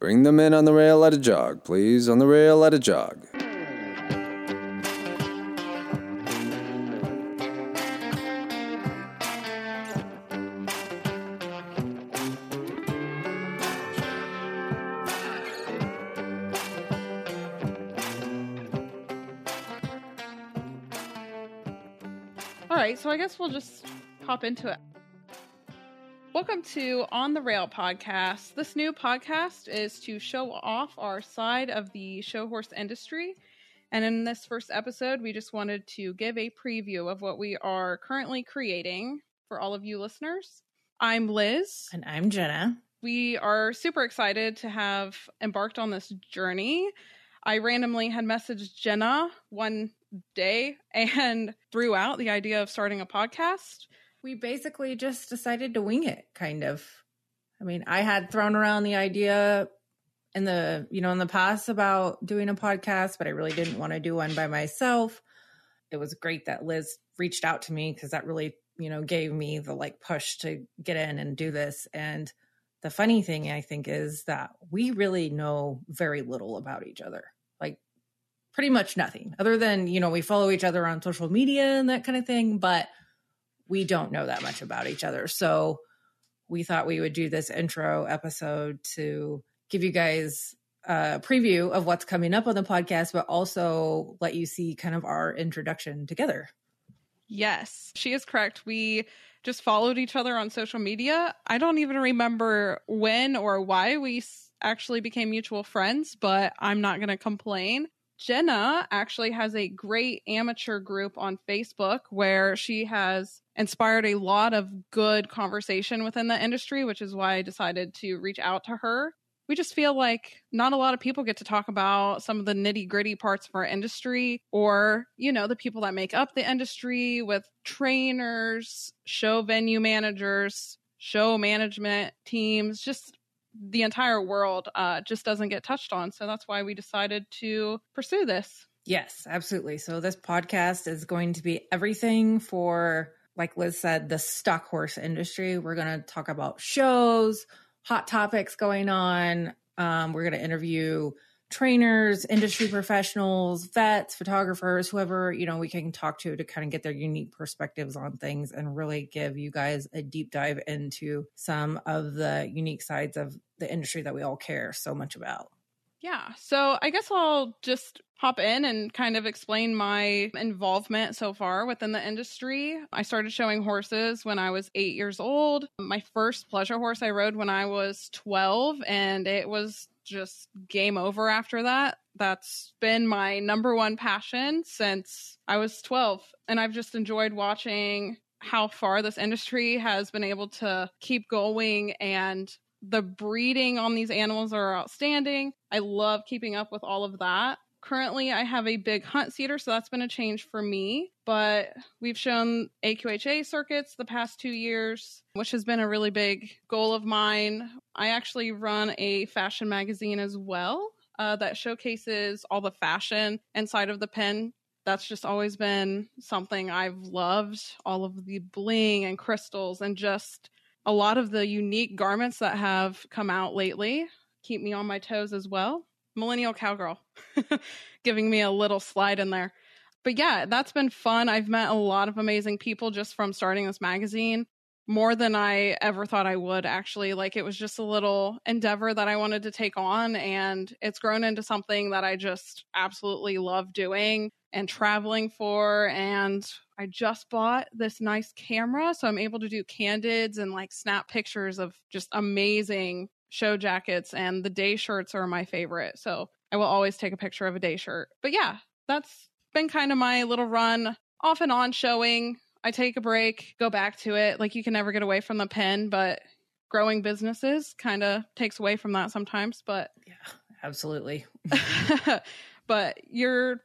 Bring them in on the rail at a jog, please. On the rail at a jog. All right, so I guess we'll just hop into it. Welcome to On the Rail podcast. This new podcast is to show off our side of the show horse industry. And in this first episode, we just wanted to give a preview of what we are currently creating for all of you listeners. I'm Liz. And I'm Jenna. We are super excited to have embarked on this journey. I randomly had messaged Jenna one day and threw out the idea of starting a podcast. We basically just decided to wing it, kind of. I mean, I had thrown around the idea in the, you know, in the past about doing a podcast, but I really didn't want to do one by myself. It was great that Liz reached out to me because that really, you know, gave me the like push to get in and do this. And the funny thing I think is that we really know very little about each other. Like pretty much nothing other than, you know, we follow each other on social media and that kind of thing, but we don't know that much about each other. So we thought we would do this intro episode to give you guys a preview of what's coming up on the podcast, but also let you see kind of our introduction together. Yes, she is correct. We just followed each other on social media. I don't even remember when or why we actually became mutual friends, but I'm not going to complain. Jenna actually has a great amateur group on Facebook where she has inspired a lot of good conversation within the industry, which is why I decided to reach out to her. We just feel like not a lot of people get to talk about some of the nitty gritty parts of our industry or, you know, the people that make up the industry with trainers, show venue managers, show management teams, just the entire world uh, just doesn't get touched on. So that's why we decided to pursue this. Yes, absolutely. So this podcast is going to be everything for, like Liz said, the stock horse industry. We're going to talk about shows, hot topics going on. Um, we're going to interview trainers, industry professionals, vets, photographers, whoever, you know, we can talk to to kind of get their unique perspectives on things and really give you guys a deep dive into some of the unique sides of the industry that we all care so much about. Yeah. So I guess I'll just hop in and kind of explain my involvement so far within the industry. I started showing horses when I was eight years old. My first pleasure horse I rode when I was 12, and it was just game over after that. That's been my number one passion since I was 12. And I've just enjoyed watching how far this industry has been able to keep going and the breeding on these animals are outstanding. I love keeping up with all of that. Currently, I have a big hunt seater, so that's been a change for me. But we've shown AQHA circuits the past two years, which has been a really big goal of mine. I actually run a fashion magazine as well uh, that showcases all the fashion inside of the pen. That's just always been something I've loved all of the bling and crystals and just a lot of the unique garments that have come out lately keep me on my toes as well. Millennial cowgirl, giving me a little slide in there. But yeah, that's been fun. I've met a lot of amazing people just from starting this magazine, more than I ever thought I would, actually. Like, it was just a little endeavor that I wanted to take on, and it's grown into something that I just absolutely love doing and traveling for. And I just bought this nice camera, so I'm able to do candids and like snap pictures of just amazing show jackets. And the day shirts are my favorite. So I will always take a picture of a day shirt. But yeah, that's been kind of my little run off and on showing. I take a break, go back to it. Like you can never get away from the pen, but growing businesses kind of takes away from that sometimes. But yeah, absolutely. but you're,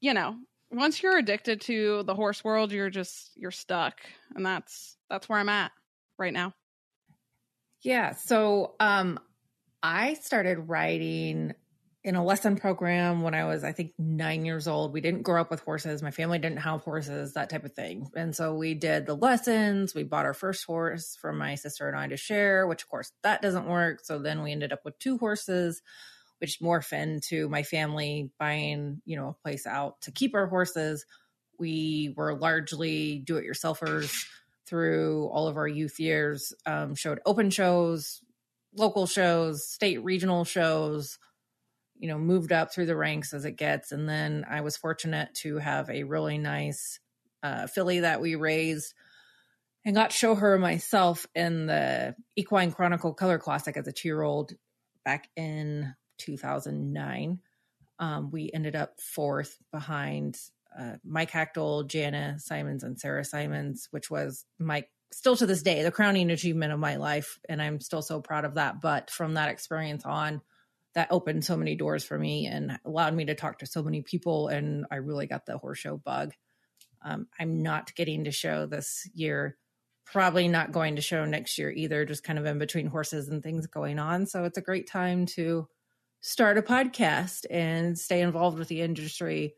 you know, once you're addicted to the horse world, you're just you're stuck, and that's that's where I'm at right now. Yeah. So, um, I started riding in a lesson program when I was, I think, nine years old. We didn't grow up with horses. My family didn't have horses, that type of thing. And so we did the lessons. We bought our first horse for my sister and I to share, which, of course, that doesn't work. So then we ended up with two horses, which morphed into my family buying, you know, a place out to keep our horses. We were largely do it yourselfers through all of our youth years, um, showed open shows, local shows, state regional shows you know, moved up through the ranks as it gets. And then I was fortunate to have a really nice uh, filly that we raised and got to show her myself in the Equine Chronicle Color Classic as a two year old back in 2009. Um, we ended up fourth behind uh, Mike Hachtel, Jana Simons, and Sarah Simons, which was my still to this day the crowning achievement of my life. And I'm still so proud of that. But from that experience on, that opened so many doors for me and allowed me to talk to so many people. And I really got the horse show bug. Um, I'm not getting to show this year. Probably not going to show next year either, just kind of in between horses and things going on. So it's a great time to start a podcast and stay involved with the industry,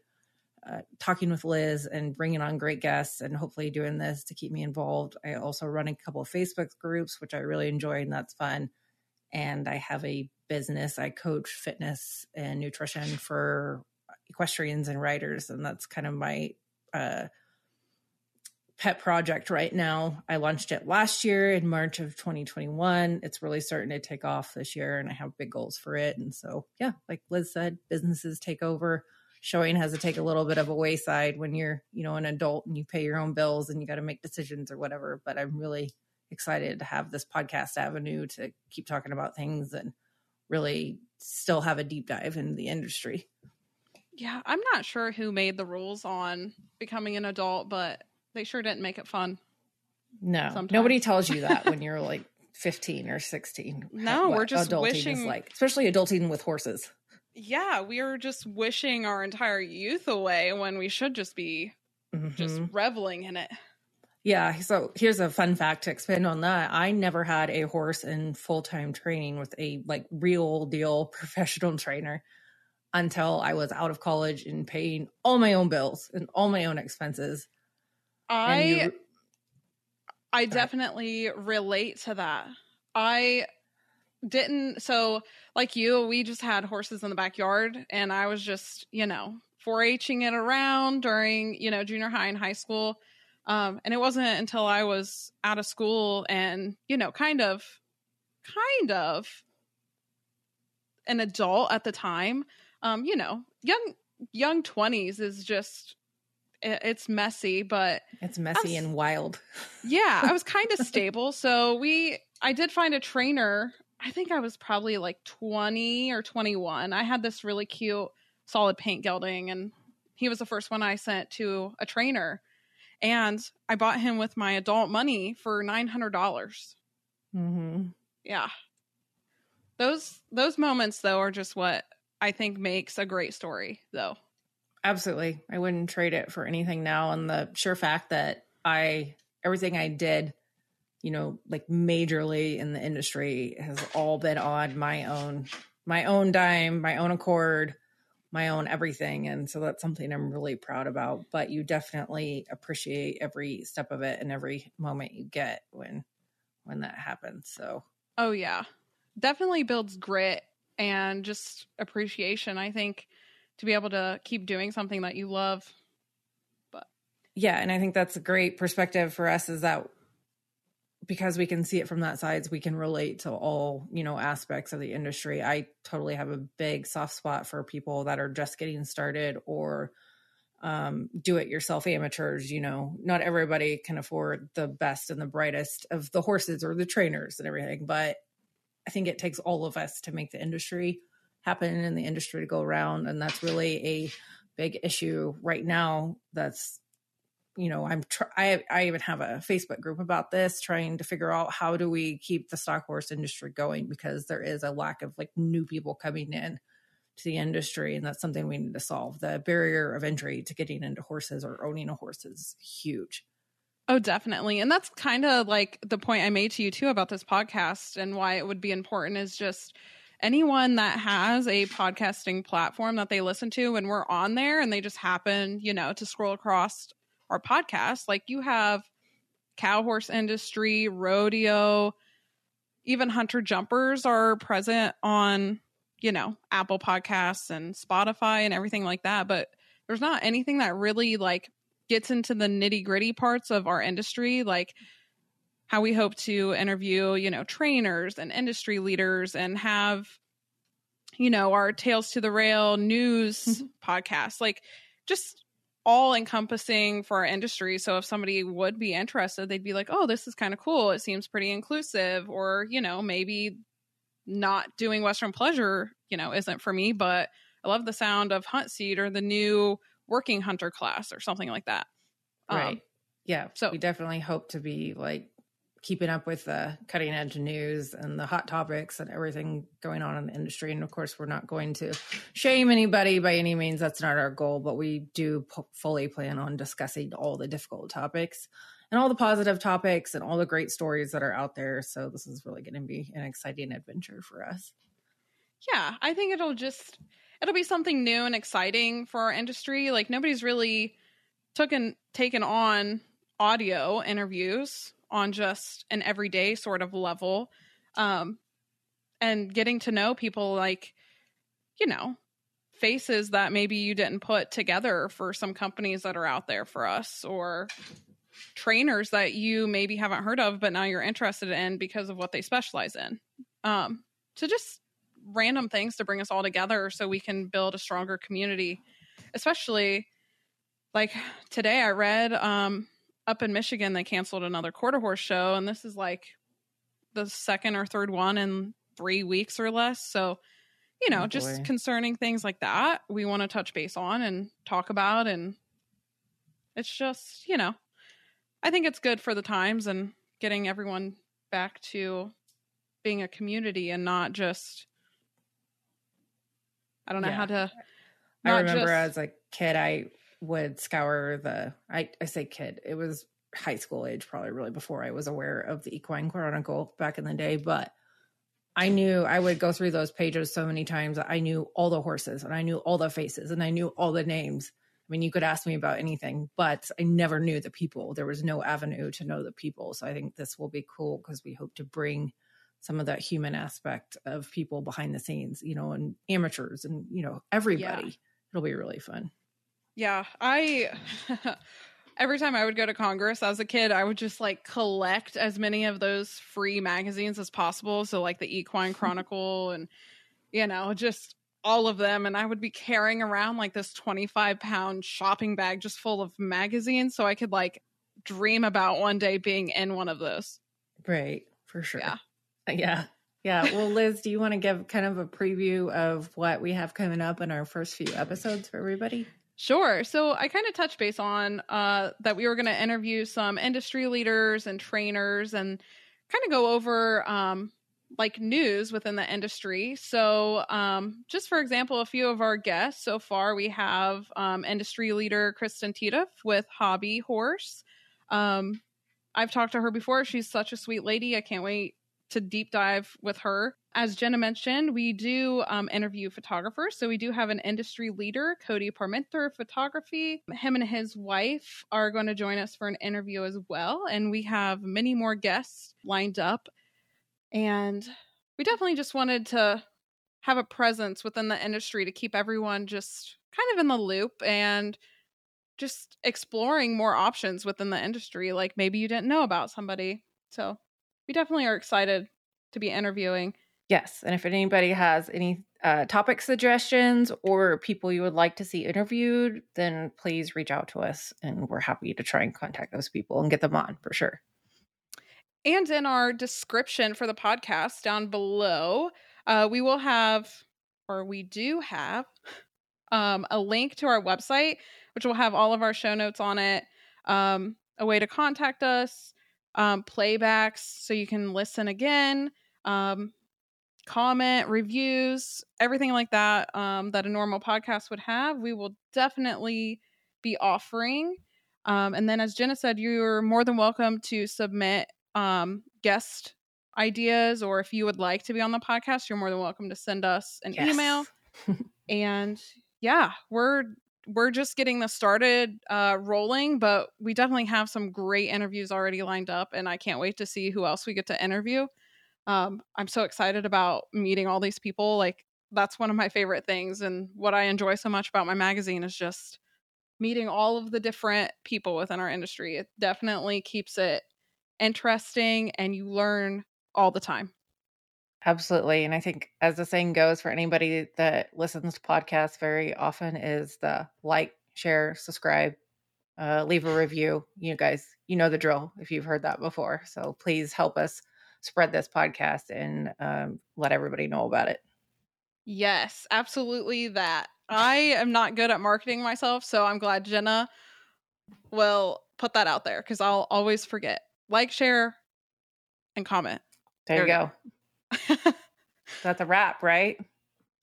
uh, talking with Liz and bringing on great guests and hopefully doing this to keep me involved. I also run a couple of Facebook groups, which I really enjoy and that's fun. And I have a business. I coach fitness and nutrition for equestrians and riders, and that's kind of my uh, pet project right now. I launched it last year in March of 2021. It's really starting to take off this year, and I have big goals for it. And so, yeah, like Liz said, businesses take over. Showing has to take a little bit of a wayside when you're, you know, an adult and you pay your own bills and you got to make decisions or whatever. But I'm really excited to have this podcast avenue to keep talking about things and really still have a deep dive into the industry. Yeah, I'm not sure who made the rules on becoming an adult, but they sure didn't make it fun. No, sometimes. nobody tells you that when you're like 15 or 16. No, we're just adulting wishing, is like, especially adulting with horses. Yeah, we are just wishing our entire youth away when we should just be mm-hmm. just reveling in it. Yeah. So here's a fun fact to expand on that. I never had a horse in full time training with a like real deal professional trainer until I was out of college and paying all my own bills and all my own expenses. I you, I definitely relate to that. I didn't so like you, we just had horses in the backyard and I was just, you know, 4-Hing it around during, you know, junior high and high school um, and it wasn't until I was out of school and, you know, kind of, kind of an adult at the time. Um, you know, young, young 20s is just, it's messy, but it's messy was, and wild. yeah, I was kind of stable. So we, I did find a trainer. I think I was probably like 20 or 21. I had this really cute solid paint gelding, and he was the first one I sent to a trainer and I bought him with my adult money for nine hundred dollars. Mm-hmm. Yeah, those those moments though are just what I think makes a great story, though. Absolutely, I wouldn't trade it for anything now. And the sure fact that I everything I did, you know, like majorly in the industry has all been on my own my own dime, my own accord my own everything. And so that's something I'm really proud about. But you definitely appreciate every step of it and every moment you get when when that happens. So Oh yeah. Definitely builds grit and just appreciation, I think, to be able to keep doing something that you love. But yeah, and I think that's a great perspective for us is that because we can see it from that side, we can relate to all, you know, aspects of the industry. I totally have a big soft spot for people that are just getting started or um, do it yourself amateurs. You know, not everybody can afford the best and the brightest of the horses or the trainers and everything, but I think it takes all of us to make the industry happen and the industry to go around. And that's really a big issue right now that's you know i'm tr- I, I even have a facebook group about this trying to figure out how do we keep the stock horse industry going because there is a lack of like new people coming in to the industry and that's something we need to solve. The barrier of entry to getting into horses or owning a horse is huge. Oh definitely. And that's kind of like the point i made to you too about this podcast and why it would be important is just anyone that has a podcasting platform that they listen to and we're on there and they just happen, you know, to scroll across our podcast, like you have cow horse industry, rodeo, even hunter jumpers are present on, you know, Apple Podcasts and Spotify and everything like that, but there's not anything that really like gets into the nitty-gritty parts of our industry like how we hope to interview, you know, trainers and industry leaders and have, you know, our Tales to the Rail news mm-hmm. podcast, like just all encompassing for our industry. So if somebody would be interested, they'd be like, oh, this is kind of cool. It seems pretty inclusive. Or, you know, maybe not doing Western pleasure, you know, isn't for me, but I love the sound of Hunt Seat or the new working hunter class or something like that. Right. Um, yeah. So we definitely hope to be like keeping up with the cutting edge news and the hot topics and everything going on in the industry. And of course, we're not going to shame anybody by any means. That's not our goal, but we do p- fully plan on discussing all the difficult topics and all the positive topics and all the great stories that are out there. So this is really going to be an exciting adventure for us. Yeah, I think it'll just it'll be something new and exciting for our industry. Like nobody's really taken taken on audio interviews on just an everyday sort of level. Um and getting to know people like you know faces that maybe you didn't put together for some companies that are out there for us or trainers that you maybe haven't heard of but now you're interested in because of what they specialize in. Um so just random things to bring us all together so we can build a stronger community. Especially like today i read um up in Michigan, they canceled another quarter horse show, and this is like the second or third one in three weeks or less. So, you know, oh just concerning things like that, we want to touch base on and talk about. And it's just, you know, I think it's good for the times and getting everyone back to being a community and not just, I don't know yeah. how to. I remember just, as a kid, I would scour the I, I say kid it was high school age probably really before i was aware of the equine chronicle back in the day but i knew i would go through those pages so many times. I knew all the horses and i knew all the faces and i knew all the names. I mean you could ask me about anything but i never knew the people. There was no avenue to know the people. So i think this will be cool because we hope to bring some of that human aspect of people behind the scenes you know and amateurs and you know everybody. Yeah. it'll be really fun yeah, I every time I would go to Congress as a kid, I would just like collect as many of those free magazines as possible. So like the Equine Chronicle and you know, just all of them. And I would be carrying around like this 25 pound shopping bag just full of magazines so I could like dream about one day being in one of those. Right, for sure. Yeah. Yeah. Yeah. Well, Liz, do you want to give kind of a preview of what we have coming up in our first few episodes for everybody? Sure. So I kind of touched base on uh, that we were going to interview some industry leaders and trainers and kind of go over um, like news within the industry. So, um, just for example, a few of our guests so far, we have um, industry leader Kristen Tiedeff with Hobby Horse. Um, I've talked to her before. She's such a sweet lady. I can't wait to deep dive with her. As Jenna mentioned, we do um, interview photographers. So we do have an industry leader, Cody Parmenter Photography. Him and his wife are going to join us for an interview as well. And we have many more guests lined up. And we definitely just wanted to have a presence within the industry to keep everyone just kind of in the loop and just exploring more options within the industry. Like maybe you didn't know about somebody. So we definitely are excited to be interviewing. Yes. And if anybody has any uh, topic suggestions or people you would like to see interviewed, then please reach out to us and we're happy to try and contact those people and get them on for sure. And in our description for the podcast down below, uh, we will have, or we do have, um, a link to our website, which will have all of our show notes on it, um, a way to contact us, um, playbacks so you can listen again, um, comment, reviews, everything like that um, that a normal podcast would have, we will definitely be offering. Um, and then, as Jenna said, you're more than welcome to submit um, guest ideas or if you would like to be on the podcast, you're more than welcome to send us an Yes. email. and yeah, we're we're just getting this started uh rolling, but we definitely have some great interviews already lined up and I can't wait to see who else we get to interview. Um I'm so excited about meeting all these people. Like that's one of my favorite things and what I enjoy so much about my magazine is just meeting all of the different people within our industry. It definitely keeps it interesting and you learn all the time. Absolutely. And I think, as the saying goes, for anybody that listens to podcasts very often, is the like, share, subscribe, uh, leave a review. You guys, you know the drill if you've heard that before. So please help us spread this podcast and um, let everybody know about it. Yes, absolutely that. I am not good at marketing myself, so I'm glad Jenna will put that out there because I'll always forget. Like, share, and comment. There, you There we go. That's a wrap, right?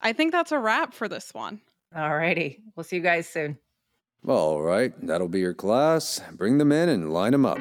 I think that's a wrap for this one. All righty. We'll see you guys soon. All right, that'll be your class. Bring them in and line them up.